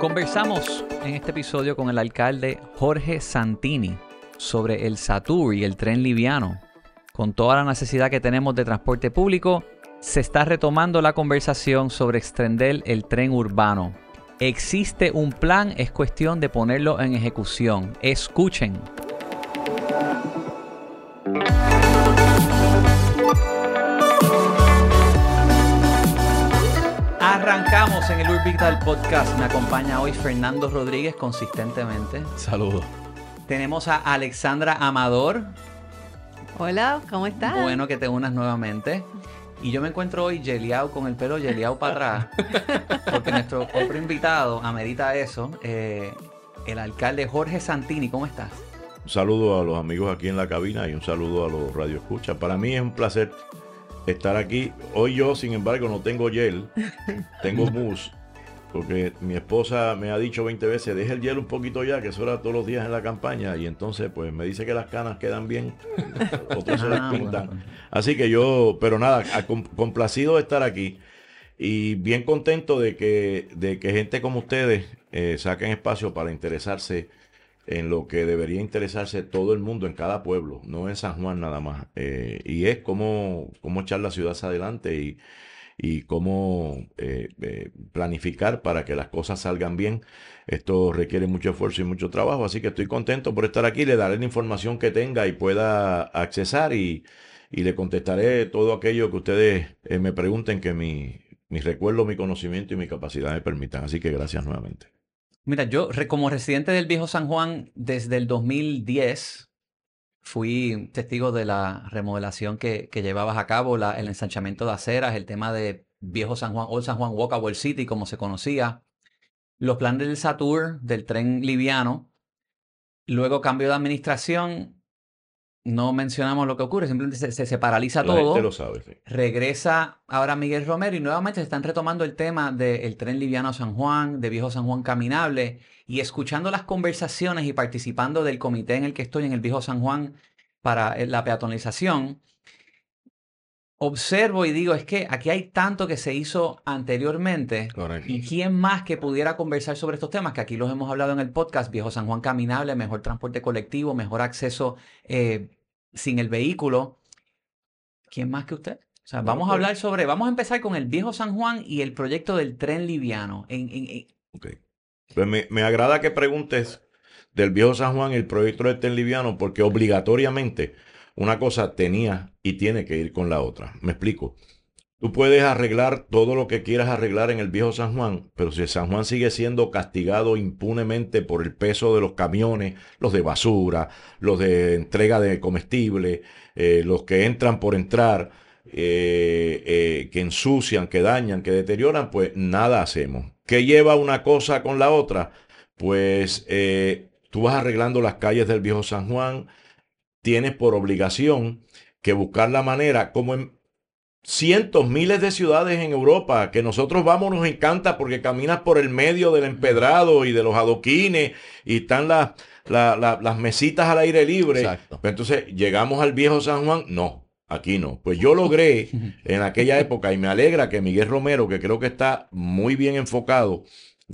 Conversamos en este episodio con el alcalde Jorge Santini sobre el Satur y el tren liviano. Con toda la necesidad que tenemos de transporte público, se está retomando la conversación sobre extender el tren urbano. Existe un plan, es cuestión de ponerlo en ejecución. Escuchen. En el Urbital Podcast. Me acompaña hoy Fernando Rodríguez consistentemente. Saludos. Tenemos a Alexandra Amador. Hola, ¿cómo estás? Bueno que te unas nuevamente. Y yo me encuentro hoy geliao con el pelo geliao para atrás. Porque nuestro otro invitado amerita eso. Eh, el alcalde Jorge Santini, ¿cómo estás? Un saludo a los amigos aquí en la cabina y un saludo a los radioescuchas. Para mí es un placer estar aquí. Hoy yo, sin embargo, no tengo gel, tengo mousse. Porque mi esposa me ha dicho 20 veces, deja el gel un poquito ya, que eso era todos los días en la campaña. Y entonces, pues me dice que las canas quedan bien, otros se las Ah, pintan. bueno. Así que yo, pero nada, complacido de estar aquí y bien contento de que, de que gente como ustedes eh, saquen espacio para interesarse en lo que debería interesarse todo el mundo en cada pueblo, no en San Juan nada más. Eh, y es cómo, cómo echar la ciudad hacia adelante y, y cómo eh, eh, planificar para que las cosas salgan bien. Esto requiere mucho esfuerzo y mucho trabajo, así que estoy contento por estar aquí. Le daré la información que tenga y pueda accesar y, y le contestaré todo aquello que ustedes me pregunten que mi, mi recuerdo, mi conocimiento y mi capacidad me permitan. Así que gracias nuevamente. Mira, yo como residente del viejo San Juan desde el 2010 fui testigo de la remodelación que, que llevabas a cabo, la- el ensanchamiento de aceras, el tema de viejo San Juan, Old San Juan Walkable City, como se conocía, los planes del Satur, del tren liviano, luego cambio de administración, no mencionamos lo que ocurre, simplemente se, se- se paraliza La todo. gente lo sabe. sí. Regresa ahora Miguel Romero y nuevamente se están retomando el tema del tren liviano a San Juan, de Viejo San Juan caminable y escuchando las conversaciones y participando del comité en el que estoy en el Viejo San Juan para eh, la peatonalización. Observo y digo, es que aquí hay tanto que se hizo anteriormente Correcto. ¿Y quién más que pudiera conversar sobre estos temas? Que aquí los hemos hablado en el podcast, Viejo San Juan Caminable, mejor transporte colectivo, mejor acceso eh, sin el vehículo. ¿Quién más que usted? O sea, vamos a pues- hablar sobre, vamos a empezar con el Viejo San Juan y el proyecto del tren liviano. En, en-. Pues me, me agrada que preguntes del viejo San Juan el proyecto del tren liviano porque obligatoriamente una cosa tenía y tiene que ir con la otra. Me explico. Tú puedes arreglar todo lo que quieras arreglar en el viejo San Juan, pero si San Juan sigue siendo castigado impunemente por el peso de los camiones, los de basura, los de entrega de comestible, eh, los que entran por entrar, eh, eh, que ensucian, que dañan, que deterioran, pues nada hacemos. ¿Qué lleva una cosa con la otra? Pues tú vas arreglando las calles del viejo San Juan, tienes por obligación que buscar la manera, como en cientos, miles de ciudades en Europa, que nosotros vamos, nos encanta porque caminas por el medio del empedrado y de los adoquines y están las, la- la- las mesitas al aire libre. Exacto. Pues entonces llegamos al viejo San Juan, no, aquí no. Pues yo logré en aquella época y me alegra que Miguel Romero, que creo que está muy bien enfocado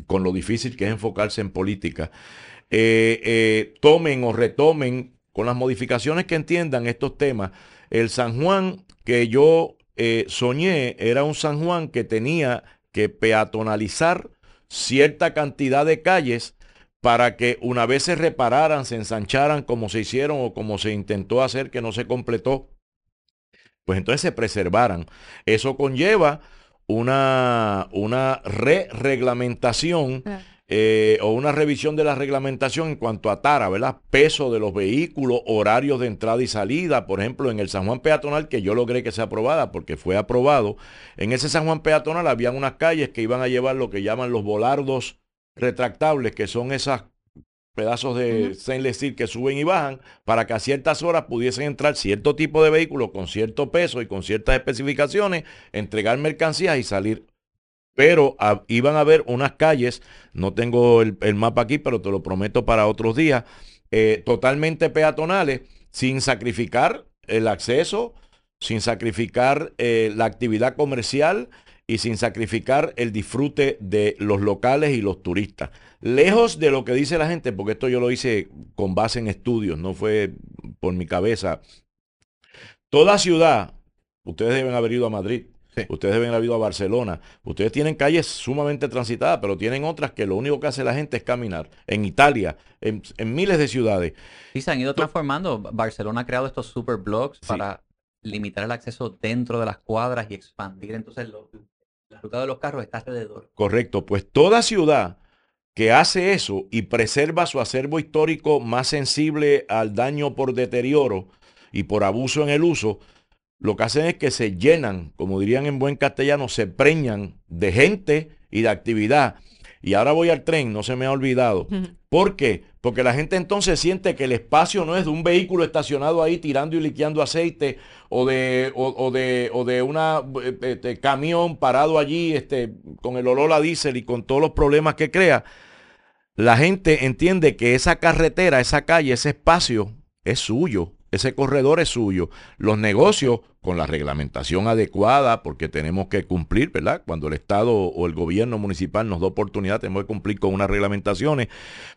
con lo difícil que es enfocarse en política, eh, eh, tomen o retomen con las modificaciones que entiendan estos temas. El San Juan que yo eh, soñé era un San Juan que tenía que peatonalizar cierta cantidad de calles para que una vez se repararan, se ensancharan como se hicieron o como se intentó hacer que no se completó, pues entonces se preservaran. Eso conlleva una, una re-reglamentación. Eh, o una revisión de la reglamentación en cuanto a tara, ¿verdad? Peso de los vehículos, horarios de entrada y salida, por ejemplo, en el San Juan Peatonal, que yo logré que sea aprobada porque fue aprobado, en ese San Juan Peatonal habían unas calles que iban a llevar lo que llaman los volardos retractables, que son esas pedazos de stainless steel que suben y bajan para que a ciertas horas pudiesen entrar cierto tipo de vehículos con cierto peso y con ciertas especificaciones, entregar mercancías y salir. Pero iban a haber unas calles, no tengo el, el mapa aquí, pero te lo prometo para otros días, eh, totalmente peatonales, sin sacrificar el acceso, sin sacrificar eh, la actividad comercial y sin sacrificar el disfrute de los locales y los turistas. Lejos de lo que dice la gente, porque esto yo lo hice con base en estudios, no fue por mi cabeza. Toda ciudad, ustedes deben haber ido a Madrid, Ustedes deben haber ido a Barcelona. Ustedes tienen calles sumamente transitadas, pero tienen otras que lo único que hace la gente es caminar. En Italia, en, miles de ciudades. Sí, se han ido transformando. Barcelona ha creado estos super blogs para limitar el acceso dentro de las cuadras y expandir entonces la ruta de los carros está alrededor. Correcto, pues toda ciudad que hace eso y preserva su acervo histórico más sensible al daño por deterioro y por abuso en el uso, lo que hacen es que se llenan, como dirían en buen castellano, se preñan de gente y de actividad. Y ahora voy al tren, no se me ha olvidado. ¿Por qué? Porque la gente entonces siente que el espacio no es de un vehículo estacionado ahí tirando y liqueando aceite o de, o, de, o de una eh, este, camión parado allí este, con el olor a diésel y con todos los problemas que crea. La gente entiende que esa carretera, esa calle, ese espacio es suyo ese corredor es suyo. Los negocios, con la reglamentación adecuada, porque tenemos que cumplir, ¿verdad? Cuando el Estado o el gobierno municipal nos da oportunidad, tenemos que cumplir con unas reglamentaciones,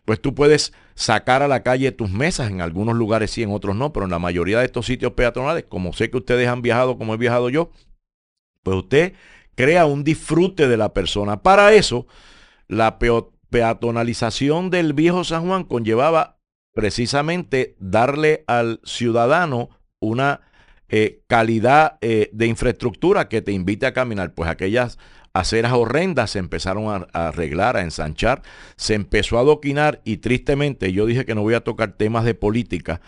pues tú puedes sacar a la calle tus mesas, en algunos lugares sí, en otros no, pero en la mayoría de estos sitios peatonales, como sé que ustedes han viajado como he viajado yo, pues usted crea un disfrute de la persona. Para eso, la peatonalización del viejo San Juan conllevaba precisamente darle al ciudadano una eh, calidad eh, de infraestructura que te invite a caminar. Pues aquellas aceras horrendas se empezaron a, arreglar, a ensanchar, se empezó a adoquinar y tristemente yo dije que no voy a tocar temas de política.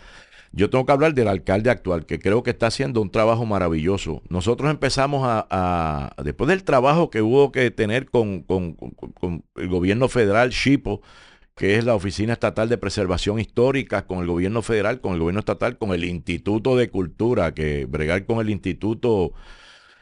Yo tengo que hablar del alcalde actual, que creo que está haciendo un trabajo maravilloso. Nosotros empezamos a, después del trabajo que hubo que tener con, con, con el gobierno federal, Chipo, que es la Oficina Estatal de Preservación Histórica, con el gobierno federal, con el gobierno estatal, con el Instituto de Cultura, que bregar con el instituto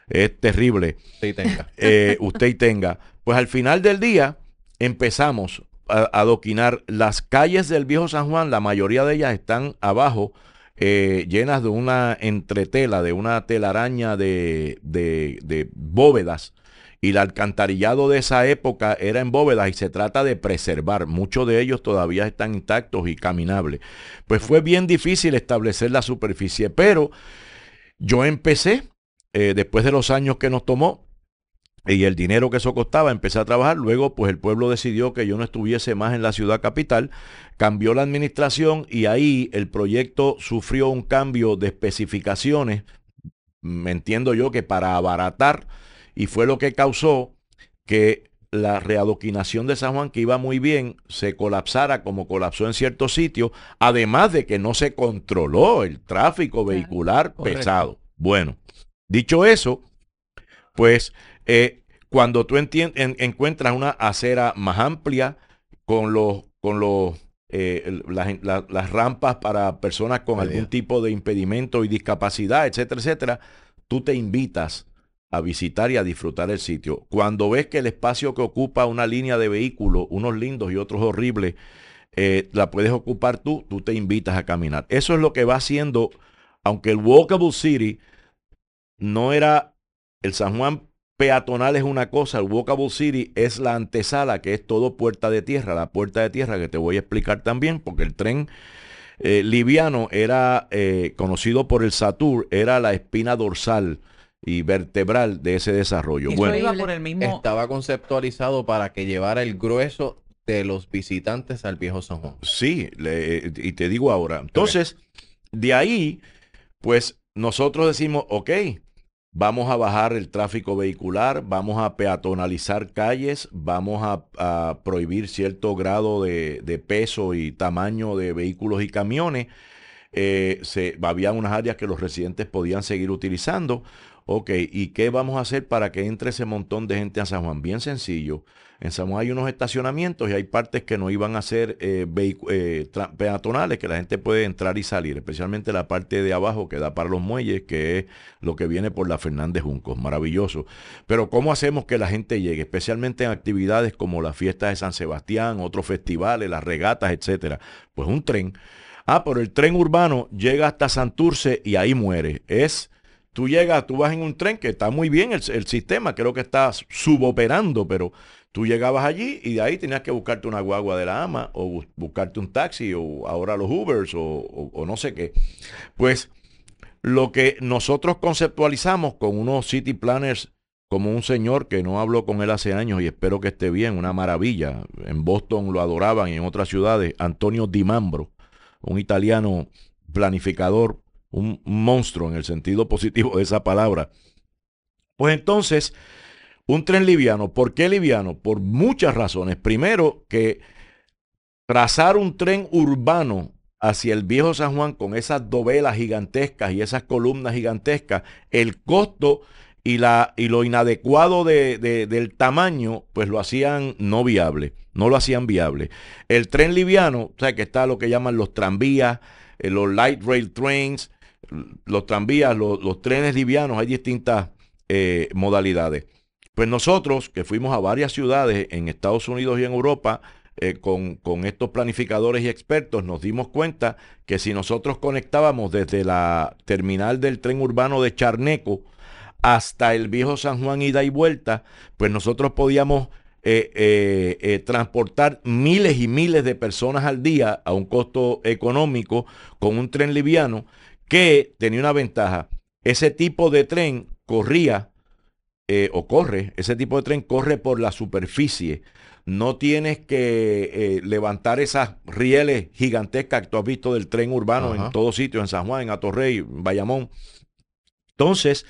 es terrible. Usted y tenga. Eh, usted y tenga. Pues al final del día empezamos a adoquinar las calles del viejo San Juan, la mayoría de ellas están abajo, eh, llenas de una entretela, de una telaraña de, de, de bóvedas y el alcantarillado de esa época era en bóvedas y se trata de preservar. Muchos de ellos todavía están intactos y caminables. Pues fue bien difícil establecer la superficie, pero yo empecé, eh, después de los años que nos tomó, y el dinero que eso costaba, empecé a trabajar. Luego, pues el pueblo decidió que yo no estuviese más en la ciudad capital, cambió la administración y ahí el proyecto sufrió un cambio de especificaciones. Me entiendo yo que para abaratar y fue lo que causó que la readoquinación de San Juan, que iba muy bien, se colapsara como colapsó en ciertos sitios, además de que no se controló el tráfico vehicular pesado. Bueno, dicho eso, pues eh, cuando tú encuentras una acera más amplia con los, con los eh, las, rampas para personas con algún tipo de impedimento y discapacidad, etcétera, etcétera, tú te invitas a visitar y a disfrutar el sitio. Cuando ves que el espacio que ocupa una línea de vehículos, unos lindos y otros horribles, eh, la puedes ocupar tú, tú te invitas a caminar. Eso es lo que va haciendo, aunque el Walkable City no era, el San Juan peatonal es una cosa, el Walkable City es la antesala, que es todo puerta de tierra, la puerta de tierra que te voy a explicar también, porque el tren eh, liviano era eh, conocido por el Satur, era la espina dorsal y vertebral de ese desarrollo. bueno, por el mismo... estaba conceptualizado para que llevara el grueso de los visitantes al viejo San Juan. Sí, y te digo ahora. Entonces, de ahí, pues nosotros decimos, ok, vamos a bajar el tráfico vehicular, vamos a peatonalizar calles, vamos a, prohibir cierto grado de, de, peso y tamaño de vehículos y camiones. Eh, se, había unas áreas que los residentes podían seguir utilizando. Ok, ¿y qué vamos a hacer para que entre ese montón de gente a San Juan? Bien sencillo. En San Juan hay unos estacionamientos y hay partes que no iban a ser eh, eh, peatonales, que la gente puede entrar y salir, especialmente la parte de abajo que da para los muelles, que es lo que viene por la Fernández Juncos. Maravilloso. Pero ¿cómo hacemos que la gente llegue? Especialmente en actividades como la fiesta de San Sebastián, otros festivales, las regatas, etcétera. Pues un tren. Ah, pero el tren urbano llega hasta Santurce y ahí muere. Es tú llegas, tú vas en un tren que está muy bien el, sistema, creo que está suboperando, pero tú llegabas allí y de ahí tenías que buscarte una guagua de la ama o bus- buscarte un taxi o ahora los Ubers o, no sé qué. Pues lo que nosotros conceptualizamos con unos city planners como un señor que no habló con él hace años y espero que esté bien, una maravilla. En Boston lo adoraban y en otras ciudades, Antonio Di Mambro, un italiano planificador, un monstruo en el sentido positivo de esa palabra. Pues entonces, un tren liviano, ¿por qué liviano? Por muchas razones. Primero, que trazar un tren urbano hacia el viejo San Juan con esas dovelas gigantescas y esas columnas gigantescas, el costo y, la, y lo inadecuado de- de- del tamaño, pues lo hacían no viable, no lo hacían viable. El tren liviano, o sea, que está lo que llaman los tranvías, eh, los light rail trains, los tranvías, los, trenes livianos, hay distintas eh, modalidades. Pues nosotros, que fuimos a varias ciudades en Estados Unidos y en Europa, eh, con, estos planificadores y expertos, nos dimos cuenta que si nosotros conectábamos desde la terminal del tren urbano de Charneco hasta el viejo San Juan ida y vuelta, pues nosotros podíamos eh, transportar miles y miles de personas al día a un costo económico con un tren liviano que tenía una ventaja. Ese tipo de tren corría eh, o corre, ese tipo de tren corre por la superficie. No tienes que eh, levantar esas rieles gigantescas que tú has visto del tren urbano Ajá. en todos sitios, en San Juan, en Atorrey, en Bayamón. Entonces,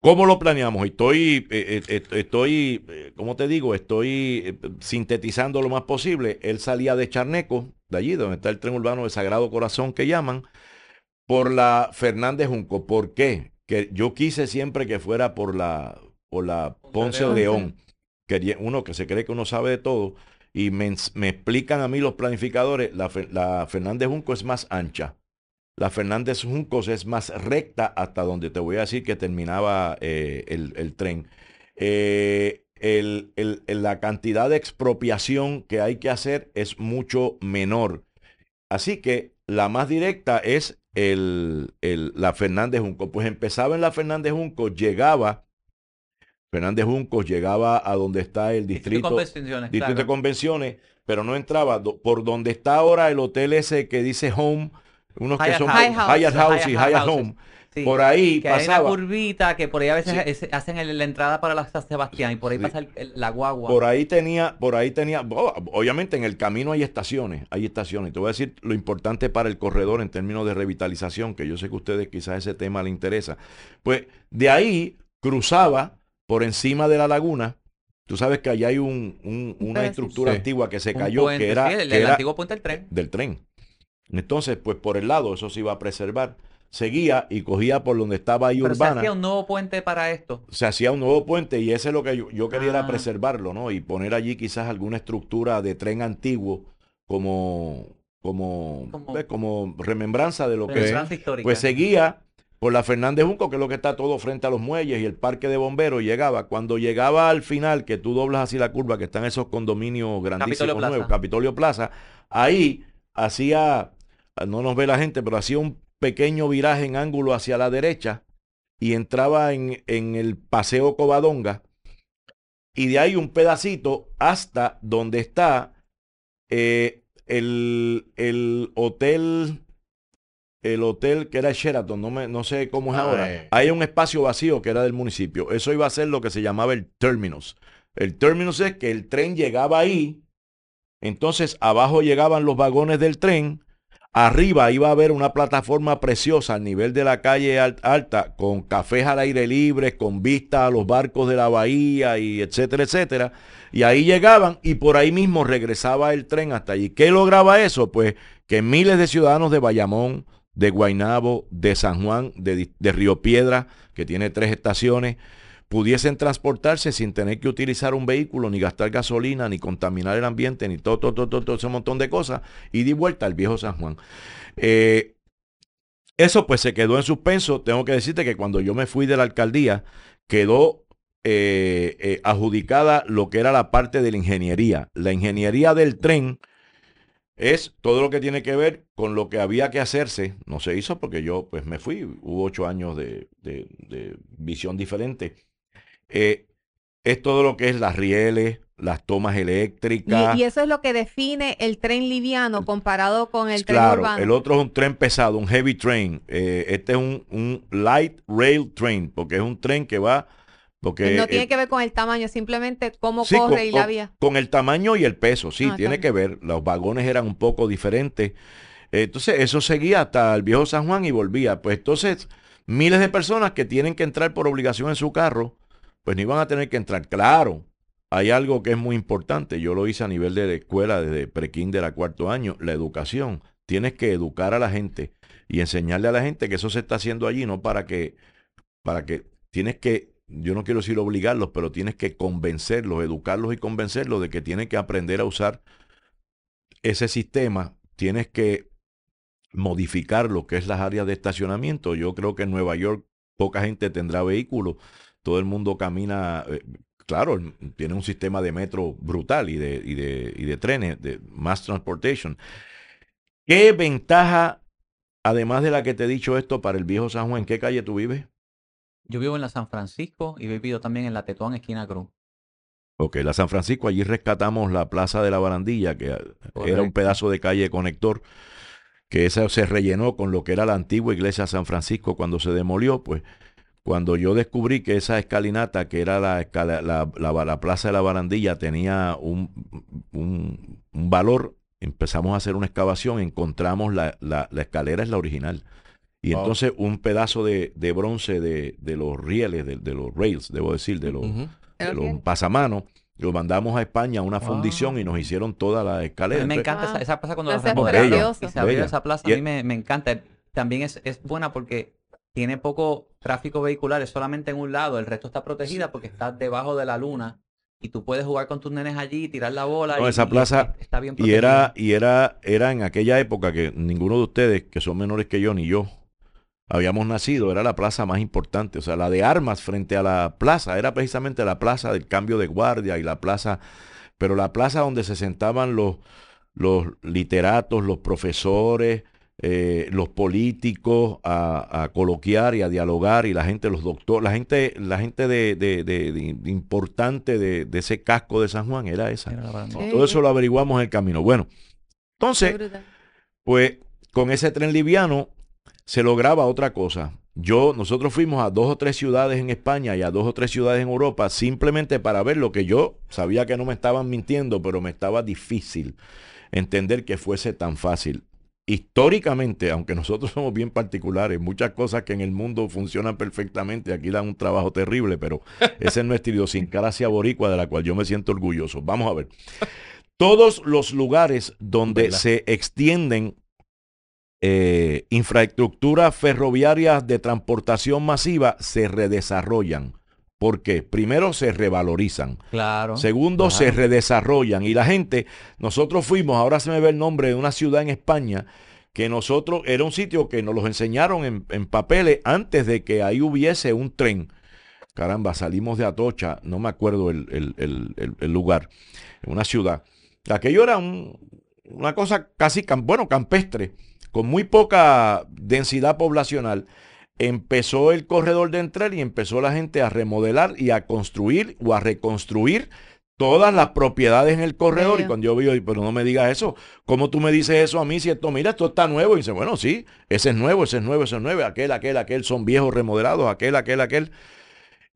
¿cómo lo planeamos? Estoy, eh, estoy, eh, ¿cómo te digo? Estoy sintetizando lo más posible. Él salía de Charneco, de allí, donde está el tren urbano de Sagrado Corazón que llaman, por la Fernández Junco. ¿Por qué? Que yo quise siempre que fuera por la, por la Ponce León. León. Quería, uno que se cree que uno sabe de todo. Y me, me explican a mí los planificadores, la, la Fernández Junco es más ancha. La Fernández Juncos es más recta hasta donde te voy a decir que terminaba eh, el, el tren. Eh, el- el- la cantidad de expropiación que hay que hacer es mucho menor. Así que la más directa es el, el- la Fernández Junco. Pues empezaba en la Fernández Junco, llegaba, Fernández Junco llegaba a donde está el Distrito de distrito, convenciones, distrito de convenciones, pero no entraba do- por donde está ahora el hotel ese que dice Home, unos que Hyatt son House. Hyatt House y Hyatt Houses. Sí, Por ahí que hay una pasaba. curvita que por ahí a veces Sí. hacen el- la entrada para la San Sebastián y por ahí Sí. pasa el- el- la guagua. Por ahí tenía, por ahí tenía, oh, obviamente en el camino hay estaciones, hay estaciones. Te voy a decir lo importante para el corredor en términos de revitalización, que yo sé que a ustedes quizás ese tema les interesa. Pues de ahí cruzaba por encima de la laguna. Tú sabes que allá hay un, un- una estructura sí. antigua que se cayó, puente, que era, sí, el, que el era antiguo puente del tren. del tren. Entonces, pues por el lado, eso se iba a preservar. Seguía y cogía por donde estaba ahí Pero se urbana. hacía un nuevo puente para esto. se hacía un nuevo puente y ese es lo que yo, yo quería era Ah. preservarlo, ¿no? Y poner allí quizás alguna estructura de tren antiguo como, como, Como- pues, como remembranza de lo que histórica. pues seguía por la Fernández Junco, que es lo que está todo frente a los muelles y el parque de bomberos, y llegaba. Cuando llegaba al final, que tú doblas así la curva, que están esos condominios grandísimos Capitolio Plaza. nuevos, Capitolio Plaza, ahí hacía, no nos ve la gente, pero hacía un pequeño viraje en ángulo hacia la derecha y entraba en, en el Paseo Covadonga, y de ahí un pedacito hasta donde está eh, el, el hotel el hotel que era el Sheraton, no, me, no sé cómo es Ah, ahora. eh. Hay un espacio vacío que era del municipio. Eso iba a ser lo que se llamaba el terminus. El terminus es que el tren llegaba ahí, entonces abajo llegaban los vagones del tren, arriba iba a haber una plataforma preciosa al nivel de la calle al- alta, con cafés al aire libre, con vista a los barcos de la bahía y etcétera, etcétera. Y ahí llegaban y por ahí mismo regresaba el tren hasta allí. ¿Qué lograba eso? Pues que miles de ciudadanos de Bayamón, de Guaynabo, de San Juan, de, de Río Piedra, que tiene tres estaciones, pudiesen transportarse sin tener que utilizar un vehículo, ni gastar gasolina, ni contaminar el ambiente, ni todo, todo, todo, todo, ese montón de cosas, y di vuelta al viejo San Juan. Eh, eso pues se quedó en suspenso. Tengo que decirte que cuando yo me fui de la alcaldía, quedó eh, eh, adjudicada lo que era la parte de la ingeniería. La ingeniería del tren, es todo lo que tiene que ver con lo que había que hacerse. No se hizo porque yo pues me fui, hubo ocho años de- de visión diferente. Eh, es todo lo que es las rieles, las tomas eléctricas. Y, y eso es lo que define el tren liviano comparado con el tren urbano. el otro es un tren pesado, un heavy train. Eh, este es un, un light rail train, porque es un tren que va... Porque no tiene eh, que ver con el tamaño, simplemente cómo Sí, corre con, y la vía. con el tamaño y el peso, sí, Ah, tiene que ver. Los vagones eran un poco diferentes. Entonces, eso seguía hasta el viejo San Juan y volvía. Pues entonces, miles de personas que tienen que entrar por obligación en su carro, pues no iban a tener que entrar. Claro, hay algo que es muy importante. Yo lo hice a nivel de la escuela desde prekinder a cuarto año, la educación. Tienes que educar a la gente y enseñarle a la gente que eso se está haciendo allí, no para que, para que tienes que, yo no quiero decir obligarlos, pero tienes que convencerlos, educarlos y convencerlos de que tienen que aprender a usar ese sistema. Tienes que modificar lo que es las áreas de estacionamiento. Yo creo que en Nueva York poca gente tendrá vehículos, todo el mundo camina, eh, claro, tiene un sistema de metro brutal y de, y de, y de trenes, de mass transportation. ¿Qué ventaja, además de la que te he dicho esto, para el viejo San Juan, en qué calle tú vives? Yo vivo en la San Francisco y he vivido también en la Tetuán, esquina Cruz. Ok, la San Francisco, allí rescatamos la Plaza de la Barandilla, que era un pedazo de calle conector, que esa se rellenó con lo que era la antigua iglesia de San Francisco cuando se demolió, pues cuando yo descubrí que esa escalinata, que era la, la, la- la Plaza de la Barandilla, tenía un, un- un valor, empezamos a hacer una excavación, encontramos la, la- la escalera es la original. Y Wow. entonces un pedazo de, de bronce de, de los rieles, de, de los rails, debo decir, de los, de ¿Pero los pasamanos, lo mandamos a España a una Wow. fundición y nos hicieron toda la A escalera. mí me encanta esa, Ah. esa plaza cuando la se abrió esa plaza. Y- A mí me, me encanta. También es, es buena porque tiene poco tráfico vehicular, es solamente en un lado, el resto está protegida porque está debajo de la luna y tú puedes jugar con tus nenes allí, tirar la bola. No, y, esa y plaza- está bien y era, protegida. y era, era en aquella época que ninguno de ustedes, que son menores que yo, ni yo, habíamos nacido, era la plaza más importante. O sea, la de armas frente a la plaza, era precisamente la plaza del cambio de guardia y la plaza, pero la plaza donde se sentaban los, los literatos, los profesores, eh, los políticos a, a coloquiar y a dialogar y la gente, los doctores, la gente, la gente de, de- de- de- de importante de, de ese casco de San Juan era esa. Era. Sí. Todo eso lo averiguamos en el camino. Bueno, entonces, pues con ese tren liviano se lograba otra cosa. Yo, nosotros fuimos a dos o tres ciudades en España y a dos o tres ciudades en Europa simplemente para ver lo que yo sabía que no me estaban mintiendo, pero me estaba difícil entender que fuese tan fácil. Históricamente, aunque nosotros somos bien particulares, muchas cosas que en el mundo funcionan perfectamente, aquí dan un trabajo terrible, pero esa es nuestra idiosincrasia boricua de la cual yo me siento orgulloso. Vamos a ver. Todos los lugares donde ¿Verdad? se extienden eh, infraestructuras ferroviarias de transportación masiva se redesarrollan. ¿Por qué? Primero se revalorizan. Claro. Segundo, se redesarrollan. Y la gente, nosotros fuimos, ahora se me ve el nombre de una ciudad en España, que nosotros, era un sitio que nos los enseñaron en, en papeles antes de que ahí hubiese un tren. Caramba, salimos de Atocha, no me acuerdo el, el- el- lugar, una ciudad. Aquello era un- una cosa casi, bueno, campestre, con muy poca densidad poblacional. Empezó el corredor de entrar y empezó la gente a remodelar y a construir o a reconstruir todas las propiedades en el corredor. Y cuando yo digo, pero no me digas eso, ¿cómo tú me dices eso a mí si esto, mira, esto está nuevo? Y dice, bueno, sí, ese es nuevo, ese es nuevo, ese es nuevo, aquel, aquel, aquel son viejos remodelados, aquel, aquel, aquel.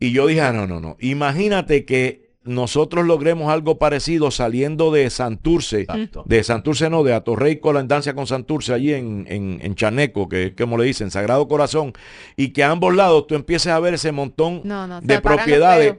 Y yo dije, ah, no, no, no. Imagínate que nosotros logremos algo parecido saliendo de Santurce, Exacto. de Santurce no, de Atorrey Colandancia con Santurce, allí en, en, en Chaneco, que es como le dicen, Sagrado Corazón, y que a ambos lados tú empieces a ver ese montón No, no, se de propiedades,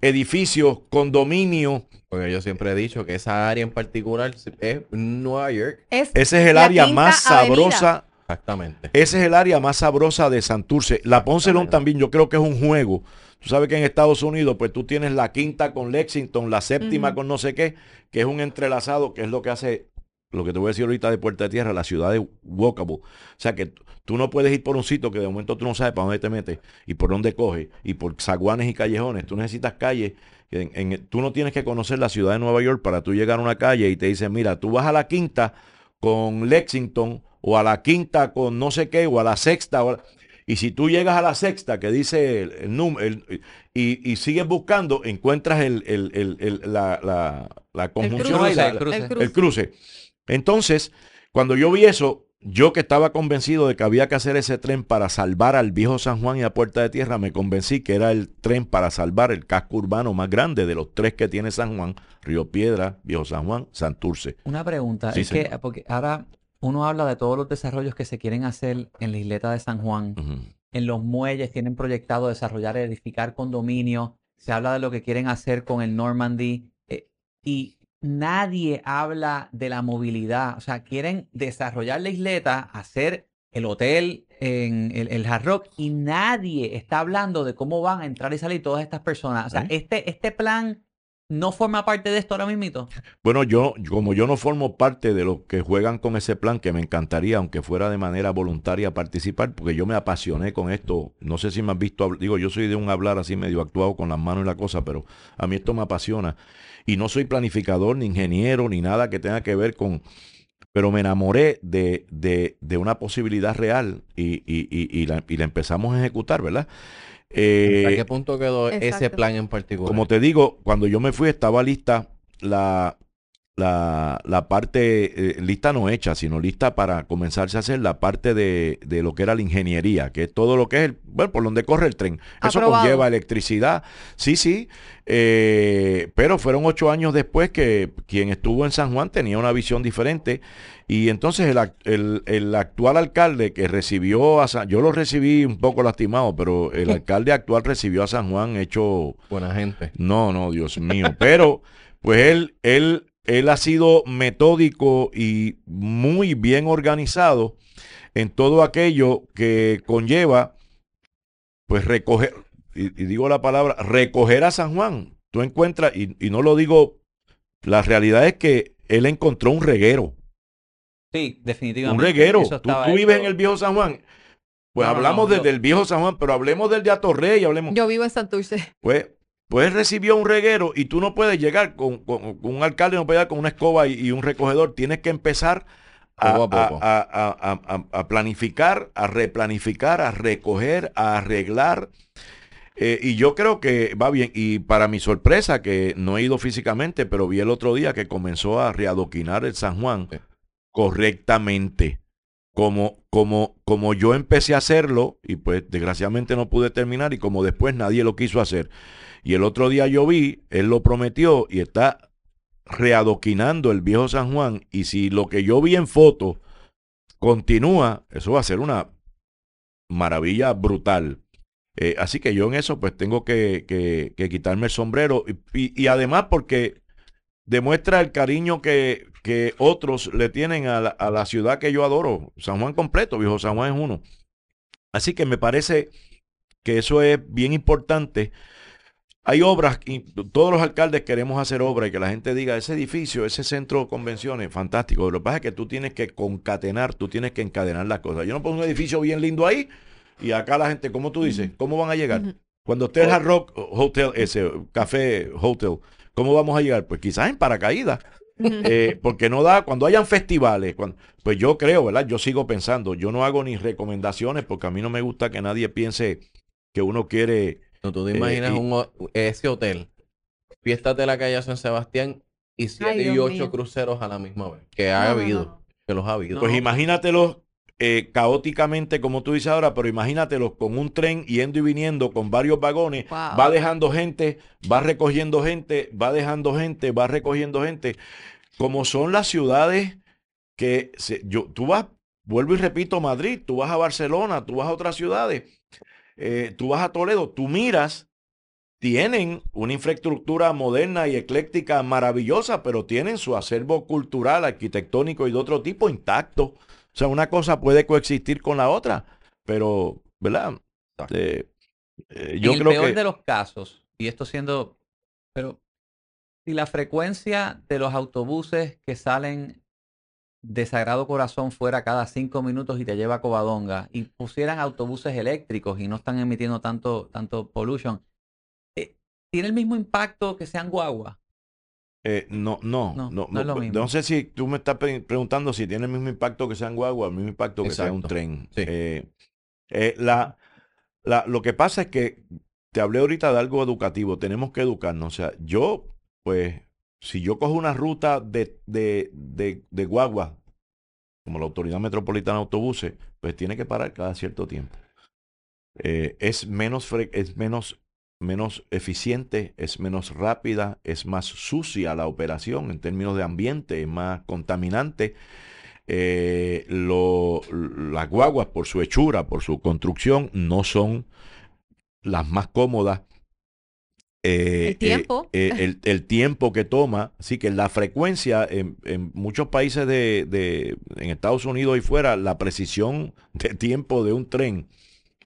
edificios, condominios. Porque yo siempre he dicho que esa área en particular es Nueva York. Es Ese es el área más Avenida. sabrosa. Exactamente. Ese es el área más sabrosa de Santurce. La Poncelón también, yo creo que es un juego. Tú sabes que en Estados Unidos, pues tú tienes la quinta con Lexington, la séptima con no sé qué, que es un entrelazado, que es lo que hace, lo que te voy a decir ahorita de Puerta de Tierra, la ciudad de walkable. O sea que tú no puedes ir por un sitio que de momento tú no sabes para dónde te metes y por dónde coges, y por zaguanes y callejones. Tú necesitas calles. En, en- tú no tienes que conocer la ciudad de Nueva York para tú llegar a una calle y te dicen, mira, tú vas a la quinta con Lexington o a la quinta con no sé qué o a la sexta. o a- y si tú llegas a la sexta que dice el, el número y, y sigues buscando, encuentras el, el- el- el- la, la- la conjunción cruce, ahí, la- el cruce. El cruce. el cruce. Entonces, cuando yo vi eso, yo que estaba convencido de que había que hacer ese tren para salvar al viejo San Juan y a Puerta de Tierra, me convencí que era el tren para salvar el casco urbano más grande de los tres que tiene San Juan, Río Piedra, Viejo San Juan, Santurce. Una pregunta, Sí, es que porque ahora uno habla de todos los desarrollos que se quieren hacer en la isleta de San Juan, en los muelles tienen proyectado desarrollar, edificar condominios, se habla de lo que quieren hacer con el Normandy eh, y nadie habla de la movilidad, o sea, quieren desarrollar la isleta, hacer el hotel en el, el Hard Rock y nadie está hablando de cómo van a entrar y salir todas estas personas. O sea, ¿Eh? este, este plan no forma parte de esto ahora mismito. Bueno, yo, como yo no formo parte de los que juegan con ese plan, que me encantaría, aunque fuera de manera voluntaria, participar, porque yo me apasioné con esto. No sé si me has visto, digo, yo soy de un hablar así medio actuado con las manos y la cosa, pero a mí esto me apasiona. Y no soy planificador, ni ingeniero, ni nada que tenga que ver con... Pero me enamoré de, de, de una posibilidad real y, y, y la, y la empezamos a ejecutar, ¿verdad? Eh, ¿A qué punto quedó ese plan en particular? como te digo, cuando yo me fui estaba lista la, la, la parte, eh, lista no hecha, sino lista para comenzarse a hacer la parte de, de lo que era la ingeniería, que es todo lo que es, el, bueno, por donde corre el tren. Eso Aprobado. conlleva electricidad, sí, sí, eh, pero fueron ocho años después que quien estuvo en San Juan tenía una visión diferente y entonces el, el- el actual alcalde que recibió a San, yo lo recibí un poco lastimado, pero el alcalde actual recibió a San Juan hecho Buena gente. no, no, Dios mío. Pero, pues él, él, él ha sido metódico y muy bien organizado en todo aquello que conlleva, pues recoger, y, y digo la palabra, recoger a San Juan. Tú encuentras, y, y no lo digo, la realidad es que él encontró un reguero. Sí, Un definitivamente. reguero. Eso Tú, vives hecho. en el viejo San Juan. Pues No, no, hablamos no, desde yo- el viejo San Juan, pero hablemos del de Atorrey, hablemos. Yo vivo en Santurce. Pues, pues recibió un reguero y tú no puedes llegar con, con- con un alcalde, no puedes llegar con una escoba y, y un recogedor. Tienes que empezar a, planificar, a replanificar, a recoger, a arreglar. Eh, y yo creo que va bien. Y para mi sorpresa, que no he ido físicamente, pero vi el otro día que comenzó a readoquinar el San Juan Sí. correctamente. Como, como, como yo empecé a hacerlo, y pues desgraciadamente no pude terminar, y como después nadie lo quiso hacer. Y el otro día yo vi, él lo prometió, y está readoquinando el viejo San Juan. Y si lo que yo vi en foto continúa, eso va a ser una maravilla brutal. Eh, así que yo en eso pues tengo que, que- quitarme el sombrero y además porque demuestra el cariño que, que otros le tienen a la, a la ciudad que yo adoro, San Juan completo, viejo San Juan es uno. Así que me parece que eso es bien importante. Hay obras, y todos los alcaldes queremos hacer obras y que la gente diga, ese edificio, ese centro de convenciones, fantástico. Lo que pasa es que tú tienes que concatenar, tú tienes que encadenar las cosas. Yo no pongo un edificio bien lindo ahí y acá la gente, como tú dices, ¿cómo van a llegar? Cuando esté el Hard Rock Hotel, ese café hotel, ¿cómo vamos a llegar? Pues quizás en paracaídas. Eh, porque no da, cuando hayan festivales, cuando- pues yo creo, ¿verdad? Yo sigo pensando, yo no hago ni recomendaciones porque a mí no me gusta que nadie piense que uno quiere No, tú te Eh, imaginas y- un ese hotel, fiestas de la calle San Sebastián y siete y ocho mío. cruceros a la misma vez. Que ha No, habido, no. que los ha habido. Pues No. imagínatelos eh, caóticamente, como tú dices ahora, pero imagínatelos con un tren yendo y viniendo con varios vagones, Wow. va dejando gente, va recogiendo gente, va dejando gente, va recogiendo gente. Como son las ciudades que se- yo, tú vas, vuelvo y repito, Madrid, tú vas a Barcelona, tú vas a otras ciudades, eh, tú vas a Toledo, tú miras, tienen una infraestructura moderna y ecléctica maravillosa, pero tienen su acervo cultural, arquitectónico y de otro tipo intacto. O sea, una cosa puede coexistir con la otra, pero, ¿verdad? Eh, eh, yo en el peor que... de los casos, y esto siendo, pero si la frecuencia de los autobuses que salen de Sagrado Corazón fuera cada cinco minutos y te lleva a Covadonga y pusieran autobuses eléctricos y no están emitiendo tanto, tanto pollution, eh, tiene el mismo impacto que sean guagua. Eh, no, no, No, no, no es lo mismo. no sé si tú me estás pre- preguntando si tiene el mismo impacto que sean guagua, el mismo impacto que sea un Exacto. tren. Sí. Eh, eh, la, la- lo que pasa es que te hablé ahorita de algo educativo, tenemos que educarnos. O sea, yo, pues, si yo cojo una ruta de, de, de, guagua, como la Autoridad Metropolitana de Autobuses, pues tiene que parar cada cierto tiempo. Eh, es menos, es menos, menos eficiente, es menos rápida, es más sucia la operación en términos de ambiente, es más contaminante. Eh, las guaguas, por su hechura, por su construcción, no son las más cómodas. Eh, El tiempo. eh, eh, el, el tiempo que toma, así que la frecuencia en, en muchos países de, de- en Estados Unidos y fuera, la precisión de tiempo de un tren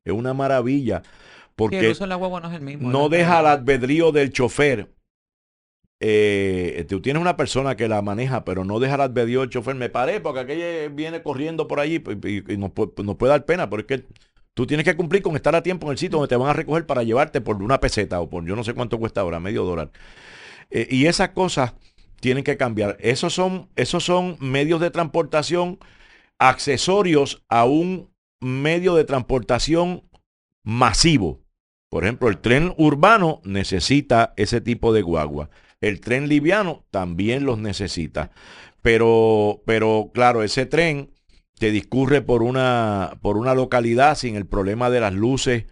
es una maravilla Sí, el porque uso en la guagua no es el mismo. deja al albedrío del chofer. Eh, tú tienes una persona que la maneja, pero no deja al albedrío del chofer. Me paré porque aquella viene corriendo por allí y, y- y nos, pu- nos puede dar pena, pero es que tú tienes que cumplir con estar a tiempo en el sitio donde te van a recoger para llevarte por una peseta o por yo no sé cuánto cuesta ahora, medio dólar. Eh, y esas cosas tienen que cambiar. Esos son, esos son medios de transportación accesorios a un medio de transportación masivo. Por ejemplo, el tren urbano necesita ese tipo de guagua. El tren liviano también los necesita. Pero, pero claro, ese tren que discurre por una, por una localidad sin el problema de las luces,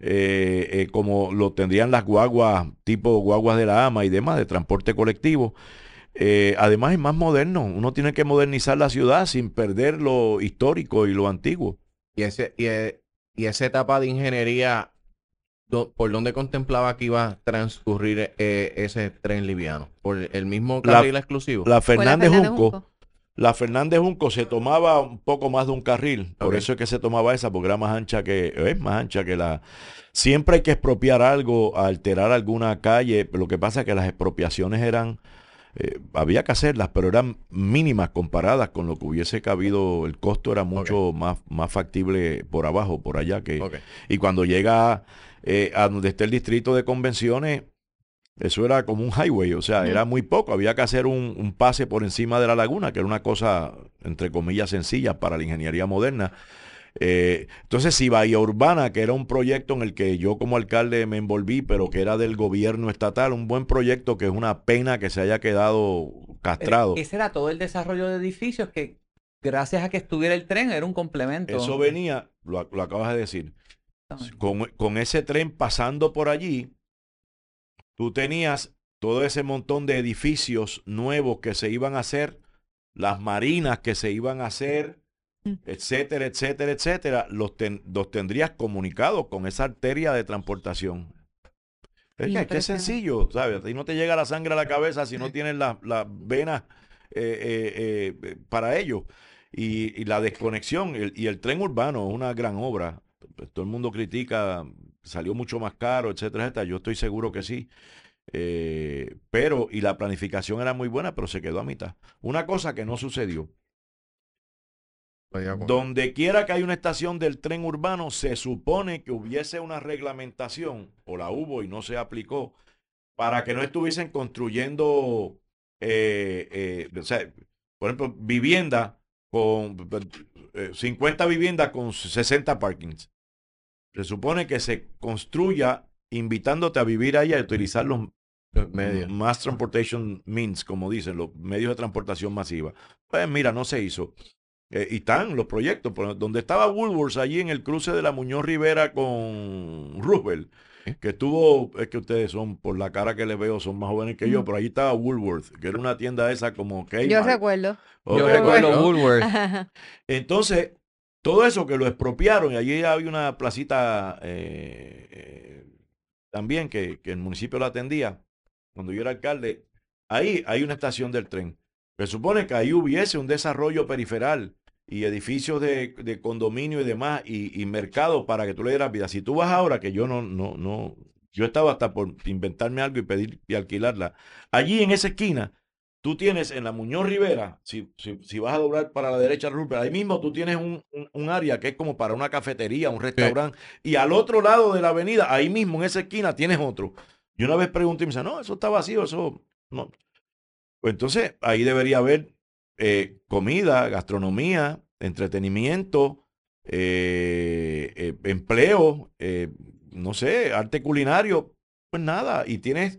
eh, eh, como lo tendrían las guaguas, tipo guaguas de la AMA y demás, de transporte colectivo. Eh, además es más moderno. Uno tiene que modernizar la ciudad sin perder lo histórico y lo antiguo. Y, ese, y, y esa etapa de ingeniería, do- ¿por dónde contemplaba que iba a transcurrir eh, ese tren liviano? ¿Por el mismo La- carril exclusivo? La la Fernández Fernández Junco, Junco. La Fernández Junco se tomaba un poco más de un carril, por eso es que se tomaba esa, porque era más ancha que, es más ancha que la. Siempre hay que expropiar algo, alterar alguna calle. Lo que pasa es que las expropiaciones eran, eh, había que hacerlas, pero eran mínimas comparadas con lo que hubiese cabido. El costo era mucho más, más factible por abajo, por allá que. Y cuando llega eh, a donde está el distrito de convenciones, eso era como un highway, o sea, era muy poco. Había que hacer un, un pase por encima de la laguna, que era una cosa, entre comillas, sencilla para la ingeniería moderna. Eh, entonces, si Bahía Urbana, que era un proyecto en el que yo como alcalde me envolví, pero que era del gobierno estatal, un buen proyecto que es una pena que se haya quedado castrado. Ese era todo el desarrollo de edificios que, gracias a que estuviera el tren, era un complemento. Eso venía, lo, lo acabas de decir, con, con ese tren pasando por allí, tú tenías todo ese montón de edificios nuevos que se iban a hacer, las marinas que se iban a hacer, Mm. etcétera, etcétera, etcétera, los, ten- los tendrías comunicados con esa arteria de transportación. Es que, es que es Impresionante. sencillo, ¿sabes? Y no te llega la sangre a la cabeza si no tienes las las venas eh, eh, eh, para ello. Y, y la desconexión, el- y el tren urbano es una gran obra. Todo el mundo critica, salió mucho más caro, etcétera, etcétera. Yo estoy seguro que sí. Eh, pero, y la planificación era muy buena, pero se quedó a mitad. Una cosa que no sucedió. Donde quiera que hay una estación del tren urbano, se supone que hubiese una reglamentación, o la hubo y no se aplicó, para que no estuviesen construyendo, eh, eh, o sea, por ejemplo, vivienda con eh, 50 viviendas con 60 parkings. Se supone que se construya invitándote a vivir ahí a utilizar los Los medios. Mass Transportation Means, como dicen, los medios de transportación masiva. Pues mira, no se hizo. Eh, y están los proyectos, por- donde estaba Woolworths, allí en el cruce de la Muñoz Rivera con Roosevelt, que estuvo, es que ustedes son, por la cara que les veo, son más jóvenes que yo, pero allí estaba Woolworth, que era una tienda esa como Yo Kmart. recuerdo. Yo recuerdo Bueno. Woolworth. Entonces, todo eso que lo expropiaron, y allí había una placita eh, eh, también que, que el municipio la atendía, cuando yo era alcalde, ahí hay una estación del tren. Se supone que ahí hubiese un desarrollo periferal y edificios de, condominio y demás, y, y mercado para que tú le dieras vida. Si tú vas ahora, que yo no, no, no, yo estaba hasta por inventarme algo y pedir y alquilarla, allí en esa esquina, tú tienes en la Muñoz Rivera, si, si, si vas a doblar para la derecha, ahí mismo tú tienes un, un- un área que es como para una cafetería, un restaurante, y al otro lado de la avenida, ahí mismo en esa esquina, tienes otro. Y una vez pregunté y me dice, no, eso está vacío, eso no. Pues entonces ahí debería haber eh, comida, gastronomía, entretenimiento, eh, eh, empleo, no sé, arte culinario, pues nada, y tienes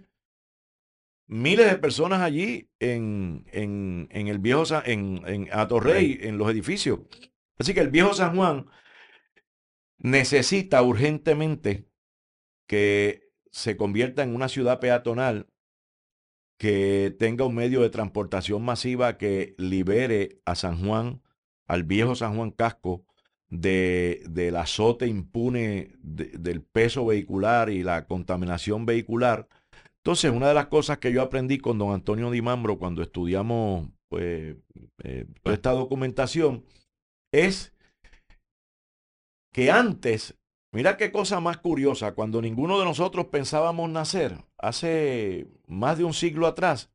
miles de personas allí en, en, en el viejo San, en, en Atorrey, en los edificios. Así que el viejo San Juan necesita urgentemente que se convierta en una ciudad peatonal que tenga un medio de transportación masiva que libere a San Juan, al viejo San Juan Casco, de, del azote impune de- del peso vehicular y la contaminación vehicular. Entonces, una de las cosas que yo aprendí con don Antonio Di Mambro cuando estudiamos pues, eh, toda esta documentación es que antes, mira qué cosa más curiosa, cuando ninguno de nosotros pensábamos nacer, hace más de un siglo atrás,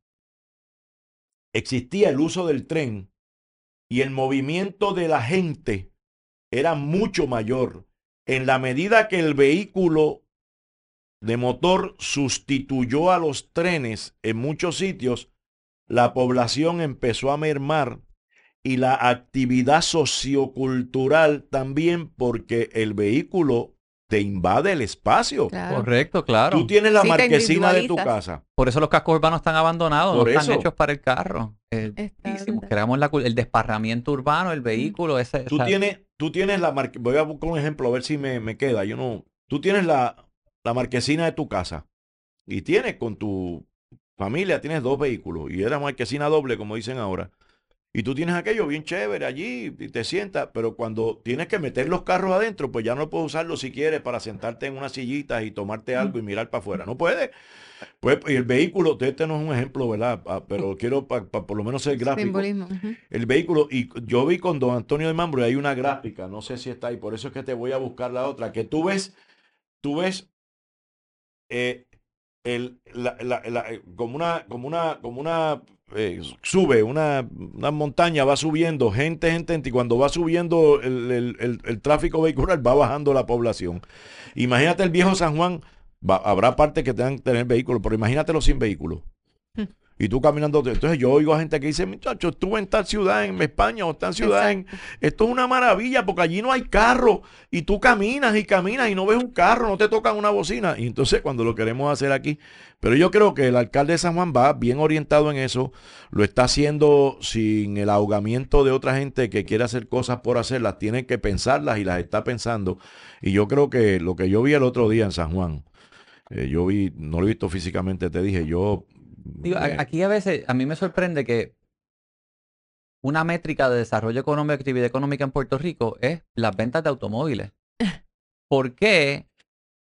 existía el uso del tren y el movimiento de la gente era mucho mayor. En la medida que el vehículo de motor sustituyó a los trenes en muchos sitios, la población empezó a mermar y la actividad sociocultural también porque el vehículo te invade el espacio. Claro. Correcto, claro. Tú tienes la Sí, marquesina de tu casa. Por eso los cascos urbanos están abandonados, Por no están hechos para el carro. Eh. Creamos la el desparramiento urbano, el vehículo, ese, Tú esa- tienes, tú tienes la marque- voy a buscar un ejemplo a ver si me, me queda. Yo no, tú tienes la, la marquesina de tu casa y tienes con tu familia, tienes dos vehículos y era marquesina doble, como dicen ahora. Y tú tienes aquello bien chévere allí y te sientas, pero cuando tienes que meter los carros adentro, pues ya no puedes usarlo si quieres para sentarte en una sillita y tomarte algo y mirar para afuera. No puedes. Pues y el vehículo, este no es un ejemplo, ¿verdad? Ah, Pero quiero para por lo menos ser gráfico. Simbolismo. El vehículo, y yo vi con don Antonio de Mambro, y hay una gráfica, no sé si está ahí, por eso es que te voy a buscar la otra, que tú ves, tú ves eh, eh, como una, como una, como una, eh, sube, una, una montaña va subiendo, gente, gente, gente, y cuando va subiendo el, el- el- tráfico vehicular, va bajando la población. Imagínate el viejo San Juan, habrá partes que tengan que tener vehículos, pero imagínatelo sin vehículos. Y tú caminando, entonces yo oigo a gente que dice, muchachos, estuve en tal ciudad en España o en tal ciudad en... Esto es una maravilla porque allí no hay carro y tú caminas y caminas y no ves un carro, no te tocan una bocina. Y entonces cuando lo queremos hacer aquí, pero yo creo que el alcalde de San Juan va bien orientado en eso, lo está haciendo sin el ahogamiento de otra gente que quiere hacer cosas por hacerlas, tiene que pensarlas y las está pensando. Y yo creo que lo que yo vi el otro día en San Juan, eh, yo vi, no lo he visto físicamente, te dije, yo... Digo, a- aquí a veces, a mí me sorprende que una métrica de desarrollo económico y actividad económica en Puerto Rico es las ventas de automóviles. ¿Por qué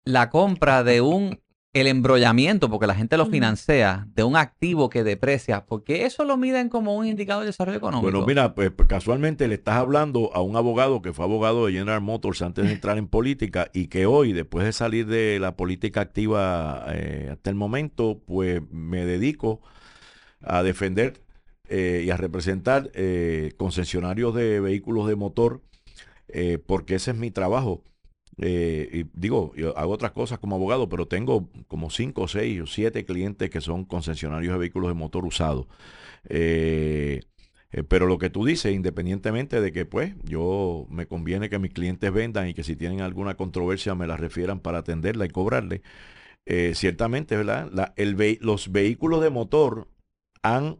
la compra de un, el embrollamiento, porque la gente lo financia, de un activo que deprecia, porque eso lo miden como un indicador de desarrollo económico? Bueno, mira, pues, pues, casualmente le estás hablando a un abogado que fue abogado de General Motors antes de entrar en política y que hoy, después de salir de la política activa eh, hasta el momento, pues me dedico a defender eh, y a representar eh, concesionarios de vehículos de motor, eh, porque ese es mi trabajo. Eh, y digo, yo hago otras cosas como abogado, pero tengo como cinco, seis o siete clientes que son concesionarios de vehículos de motor usados. Eh, eh, pero lo que tú dices, independientemente de que pues yo me conviene que mis clientes vendan y que si tienen alguna controversia me la refieran para atenderla y cobrarle, ciertamente, ¿verdad? Los vehículos de motor han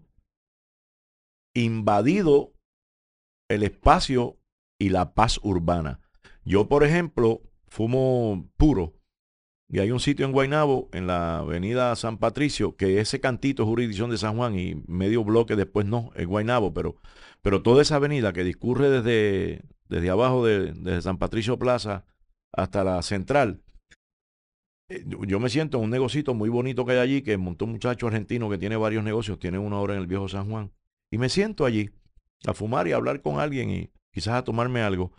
invadido el espacio y la paz urbana. Yo, por ejemplo, fumo puro y hay un sitio en Guaynabo, en la avenida San Patricio, que ese cantito es jurisdicción de San Juan y medio bloque después no, es Guaynabo, pero, pero toda esa avenida que discurre desde, desde abajo de, desde San Patricio Plaza hasta la central, eh, yo- me siento en un negocito muy bonito que hay allí, que montó un muchacho argentino que tiene varios negocios, tiene uno ahora en el viejo San Juan, y me siento allí a fumar y a hablar con alguien y quizás a tomarme algo.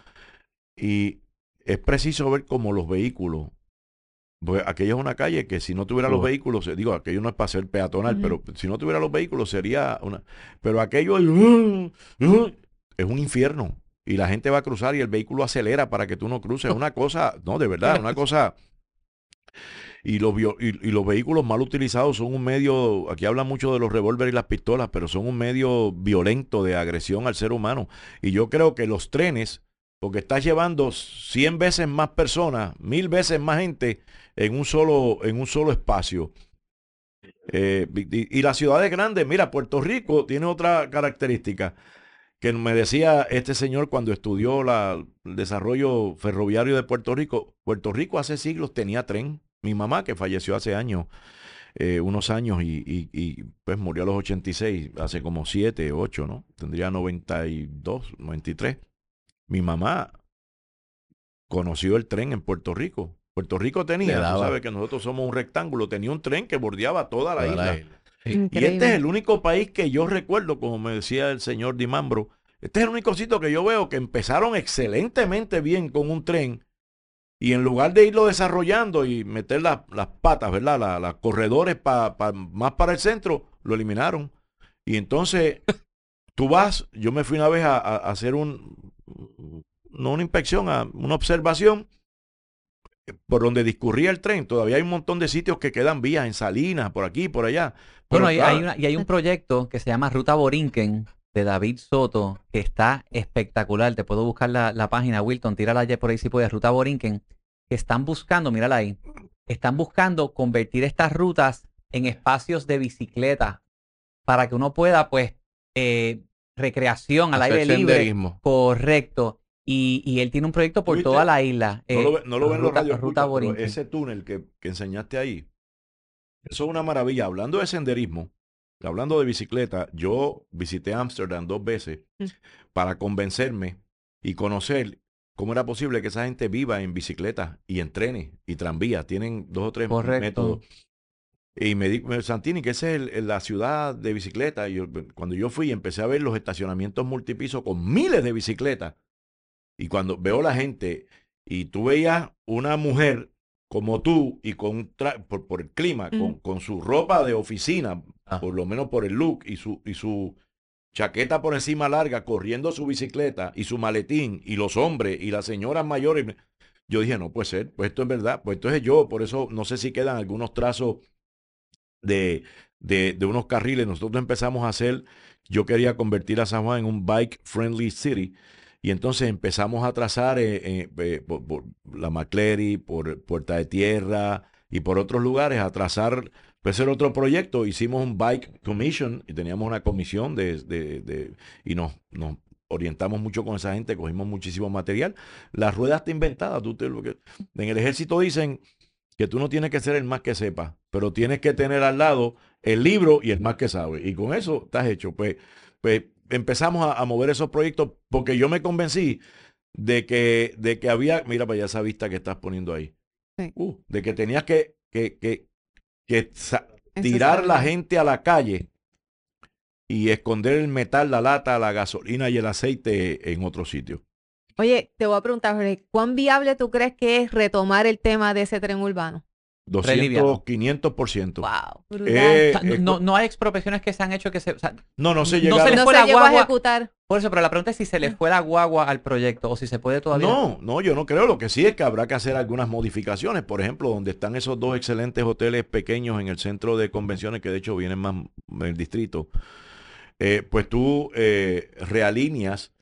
Y es preciso ver cómo los vehículos, pues aquella es una calle que si no tuviera los vehículos, eh, digo, aquello no es para ser peatonal, pero si no tuviera los vehículos sería una... Pero aquello es, uh, es un infierno. Y la gente va a cruzar y el vehículo acelera para que tú no cruces. Es una cosa, no, de verdad, una cosa... Y los, y, y los vehículos mal utilizados son un medio, aquí hablan mucho de los revólveres y las pistolas, pero son un medio violento de agresión al ser humano. Y yo creo que los trenes, porque estás llevando 100 veces más personas, mil veces más gente en un solo, en un solo espacio. Eh, y, y las ciudades grandes, mira, Puerto Rico tiene otra característica que me decía este señor cuando estudió el desarrollo ferroviario de Puerto Rico. Puerto Rico hace siglos tenía tren. Mi mamá, que falleció hace años, eh, unos años, y, y- y, pues murió a los 86, hace como 7, 8, ¿no? Tendría 92, 93. Mi mamá conoció el tren en Puerto Rico. Puerto Rico tenía, tú sabes que nosotros somos un rectángulo, tenía un tren que bordeaba toda la Toda isla. la isla. Y este es el único país que yo recuerdo, como me decía el señor Dimambro, este es el único sitio que yo veo que empezaron excelentemente bien con un tren y en lugar de irlo desarrollando y meter las, las patas, ¿verdad? La- Las corredores pa- pa- más para el centro, lo eliminaron. Y entonces tú vas, yo me fui una vez a hacer un, no una inspección, a una observación eh, por donde discurría el tren. Todavía hay un montón de sitios que quedan vías en Salinas, por aquí, por allá. Pero Bueno, hay, claro, hay una- y hay un proyecto que se llama Ruta Borinquen de David Soto, que está espectacular. Te puedo buscar la, la página, Wilton, tírala ya por ahí si puedes, Ruta Borinquen, que están buscando, mírala ahí, están buscando convertir estas rutas en espacios de bicicleta para que uno pueda, pues, eh, recreación al Hacer aire libre. senderismo. Correcto. Y, y él tiene un proyecto por toda la isla. No eh, lo, ve- no lo ven los ruta, radios, ruta Borinquen. ese túnel que, que enseñaste ahí, eso es una maravilla. Hablando de senderismo, hablando de bicicleta, yo visité Ámsterdam dos veces Mm. para convencerme y conocer cómo era posible que esa gente viva en bicicleta y en trenes y tranvías. Tienen dos o tres Correcto. métodos. Y me di, me- Santini, que esa es el- la ciudad de bicicleta. Y yo- cuando yo fui, empecé a ver los estacionamientos multipisos con miles de bicicletas. Y cuando veo la gente, y tú veías una mujer como tú, y con por, por el clima, con, con su ropa de oficina, Ah. por lo menos por el look, y su, y su chaqueta por encima larga, corriendo su bicicleta, y su maletín, y los hombres, y las señoras mayores. Yo dije, no puede ser, pues esto es verdad, pues entonces yo, por eso no sé si quedan algunos trazos de, de, de unos carriles. Nosotros empezamos a hacer, yo quería convertir a San Juan en un bike friendly city. Y entonces empezamos a trazar eh, eh, eh, por, la McCleary, por Puerta de Tierra y por otros lugares, a trazar, pues era otro proyecto. Hicimos un bike commission y teníamos una comisión de, de- de- y nos, nos orientamos mucho con esa gente, cogimos muchísimo material. La rueda está inventada. Tú te- lo que- en el ejército dicen que tú no tienes que ser el más que sepa, pero tienes que tener al lado el libro y el más que sabe. Y con eso estás hecho. Pues, pues empezamos a, a mover esos proyectos porque yo me convencí de que, de que había, mira para allá esa vista que estás poniendo ahí, Sí. Uh, de que tenías que, que, que, que tirar la gente a la calle y esconder el metal, la lata, la gasolina y el aceite en otro sitio. Oye, te voy a preguntar, Jorge, ¿cuán viable tú crees que es retomar el tema de ese tren urbano? 200, liviano. 500%. Wow, brutal. Eh, O sea, no- no, hay expropiaciones que se han hecho que se... o sea, no, no se no se les no fue se la llegó a guagua. ejecutar. Por eso, pero la pregunta es si se le fue la guagua al proyecto o si se puede todavía... No, no, yo no creo. Lo que sí es que habrá que hacer algunas modificaciones. Por ejemplo, donde están esos dos excelentes hoteles pequeños en el centro de convenciones, que de hecho vienen más en el distrito, eh, pues tú eh, realíneas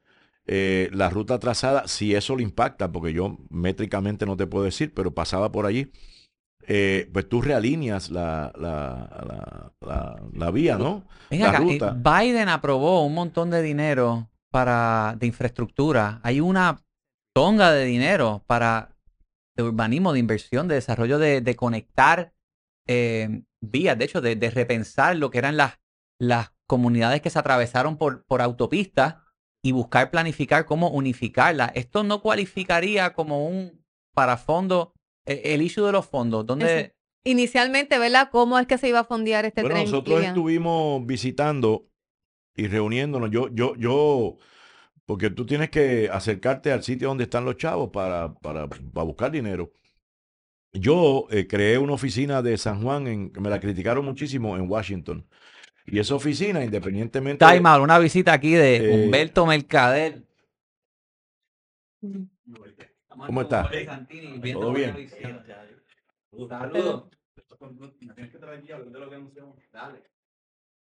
eh, la ruta trazada, si eso le impacta, porque yo métricamente no te puedo decir, pero pasaba por allí. eh, pues tú realíneas la, la, la, vía, ¿no? Ven la acá, eh, ruta. Biden aprobó un montón de dinero para de infraestructura. Hay una tonga de dinero para de urbanismo, de inversión, de desarrollo de, de conectar eh, vías, de hecho, de, de repensar lo que eran las, las comunidades que se atravesaron por, por autopistas y buscar planificar cómo unificarlas. Esto no cualificaría como un para fondo, eh, el issue de los fondos, donde. Inicialmente, ¿verdad? ¿Cómo es que se iba a fondear este Bueno, tren? nosotros estuvimos visitando y reuniéndonos. Yo, yo, yo, porque tú tienes que acercarte al sitio donde están los chavos para, para, para buscar dinero. Yo eh, creé una oficina de San Juan, en, que me la criticaron muchísimo en Washington. Y esa oficina, independientemente... Time out, una visita aquí de Eh, Humberto Mercader. ¿Cómo está? ¿Todo bien?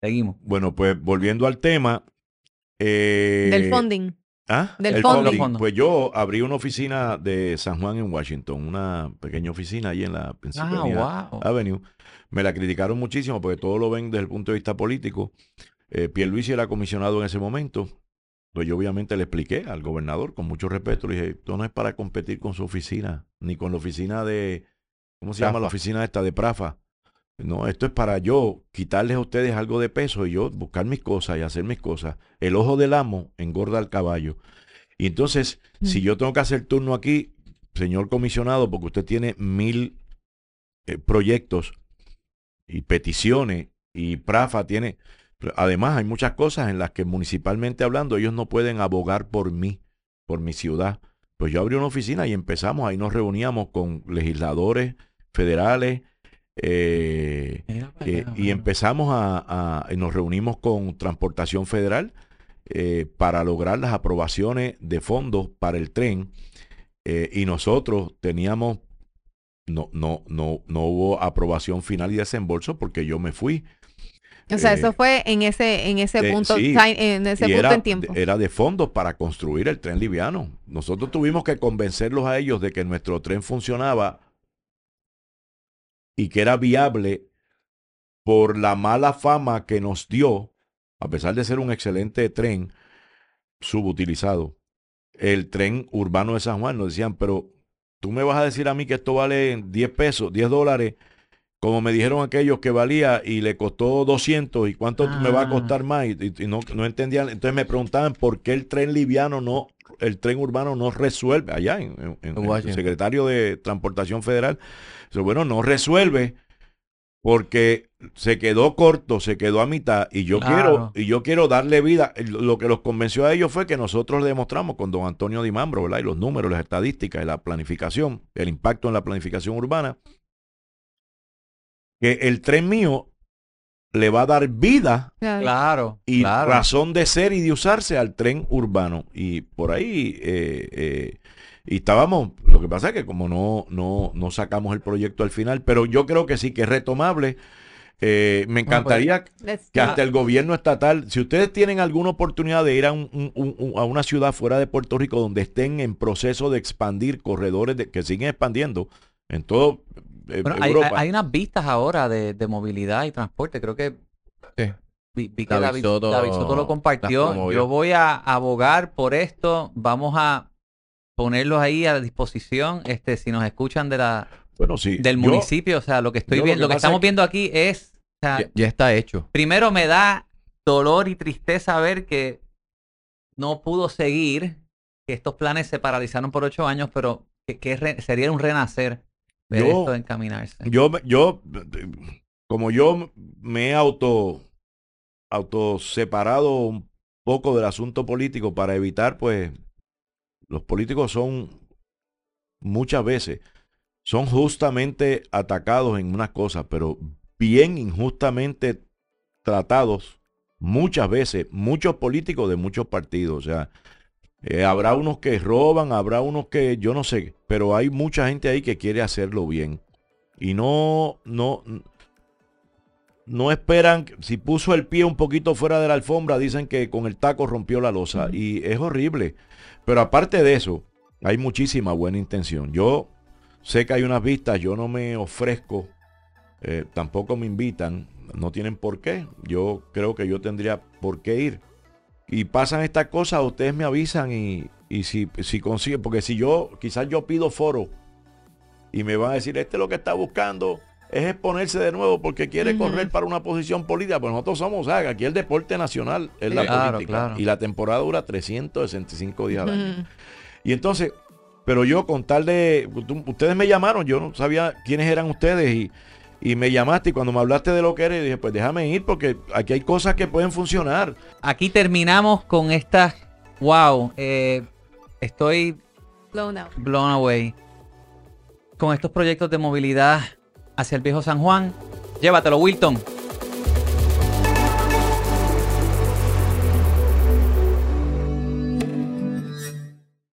Seguimos. Bueno, pues volviendo al tema. eh, Del funding. ¿Ah? Del El funding. funding. Pues yo abrí una oficina de San Juan en Washington, una pequeña oficina ahí en la Pennsylvania Ah, wow. Avenue. Me la criticaron muchísimo porque todo lo ven desde el punto de vista político. Eh, Pierluisi era comisionado en ese momento. Pues yo obviamente le expliqué al gobernador con mucho respeto. Le dije, esto no es para competir con su oficina, ni con la oficina de, ¿cómo se llama la oficina esta de Prafa? No, esto es para yo quitarles a ustedes algo de peso y yo buscar mis cosas y hacer mis cosas. El ojo del amo engorda al caballo. Y entonces, si yo tengo que hacer turno aquí, señor comisionado, porque usted tiene mil eh, proyectos y peticiones y Prafa tiene... Además, hay muchas cosas en las que municipalmente hablando ellos no pueden abogar por mí, por mi ciudad. Pues yo abrí una oficina y empezamos, ahí nos reuníamos con legisladores federales eh, eh, y empezamos a, a- y nos reunimos con Transportación Federal eh, para lograr las aprobaciones de fondos para el tren. eh, y nosotros teníamos, no, no, no, no hubo aprobación final y desembolso porque yo me fui. O sea, Eh, eso fue en ese, en ese eh, punto, sí, en ese punto era, en tiempo. era de fondos para construir el tren liviano. Nosotros tuvimos que convencerlos a ellos de que nuestro tren funcionaba y que era viable por la mala fama que nos dio, a pesar de ser un excelente tren subutilizado, el tren urbano de San Juan. Nos decían, pero tú me vas a decir a mí que esto vale 10 pesos, 10 dólares, como me dijeron aquellos que valía y le costó 200 y cuánto me va a Ah. costar más y, no, no entendían. Entonces me preguntaban por qué el tren liviano no, el tren urbano no resuelve allá en, en- en- el secretario de Transportación Federal. Dice, bueno, no resuelve porque se quedó corto, se quedó a mitad y yo Claro. quiero y yo quiero darle vida. Lo que los convenció a ellos fue que nosotros le demostramos con don Antonio Dimambro, ¿verdad? Y los números, las estadísticas y la planificación, el impacto en la planificación urbana, que el tren mío le va a dar vida Claro. Y claro. razón de ser y de usarse al tren urbano. Y por ahí, eh, eh, y estábamos, lo que pasa es que como no, no, no sacamos el proyecto al final, pero yo creo que sí que es retomable. Eh, me encantaría Let's que hasta el gobierno estatal, si ustedes tienen alguna oportunidad de ir a, un- un- un- a una ciudad fuera de Puerto Rico donde estén en proceso de expandir corredores de- que siguen expandiendo en todo eh, Bueno, hay, Europa. hay- hay unas vistas ahora de, de movilidad y transporte. Creo que Sí. vi, vi que David David, Soto David Soto lo compartió. Yo voy a abogar por esto. Vamos a ponerlos ahí a disposición. Este, si nos escuchan de la, bueno, sí. del yo- municipio, o sea, lo que estoy lo viendo, que lo que estamos es que- viendo aquí es, o sea, Ya, ya está hecho. primero me da dolor y tristeza ver que no pudo seguir, que estos planes se paralizaron por ocho años, pero que, que re- sería un renacer ver Yo- esto encaminarse. Yo, yo, como yo me he auto, auto separado un poco del asunto político para evitar, pues, los políticos son muchas veces, son justamente atacados en unas cosas, pero bien injustamente tratados muchas veces, muchos políticos de muchos partidos, o sea, eh, habrá unos que roban, habrá unos que yo no sé, pero hay mucha gente ahí que quiere hacerlo bien. Y no, no, no esperan, si puso el pie un poquito fuera de la alfombra, dicen que con el taco rompió la losa. Y es horrible. Pero aparte de eso, hay muchísima buena intención. Yo sé que hay unas vistas, yo no me ofrezco, eh, tampoco me invitan, no tienen por qué. Yo creo que yo tendría por qué ir y pasan estas cosas, ustedes me avisan y, y si, si consiguen, porque si yo, quizás yo pido foro y me van a decir, este lo que está buscando es exponerse de nuevo porque quiere correr para una posición política, pues nosotros somos, ¿sabes? aquí el deporte nacional es la claro, política claro. y la temporada dura 365 días al año. Y entonces, pero yo con tal de, ustedes me llamaron, yo no sabía quiénes eran ustedes y, y me llamaste y cuando me hablaste de lo que eres, dije, pues déjame ir porque aquí hay cosas que pueden funcionar. Aquí terminamos con estas. Wow, eh, estoy Blown out. blown away con estos proyectos de movilidad hacia el viejo San Juan. Llévatelo, Wilton.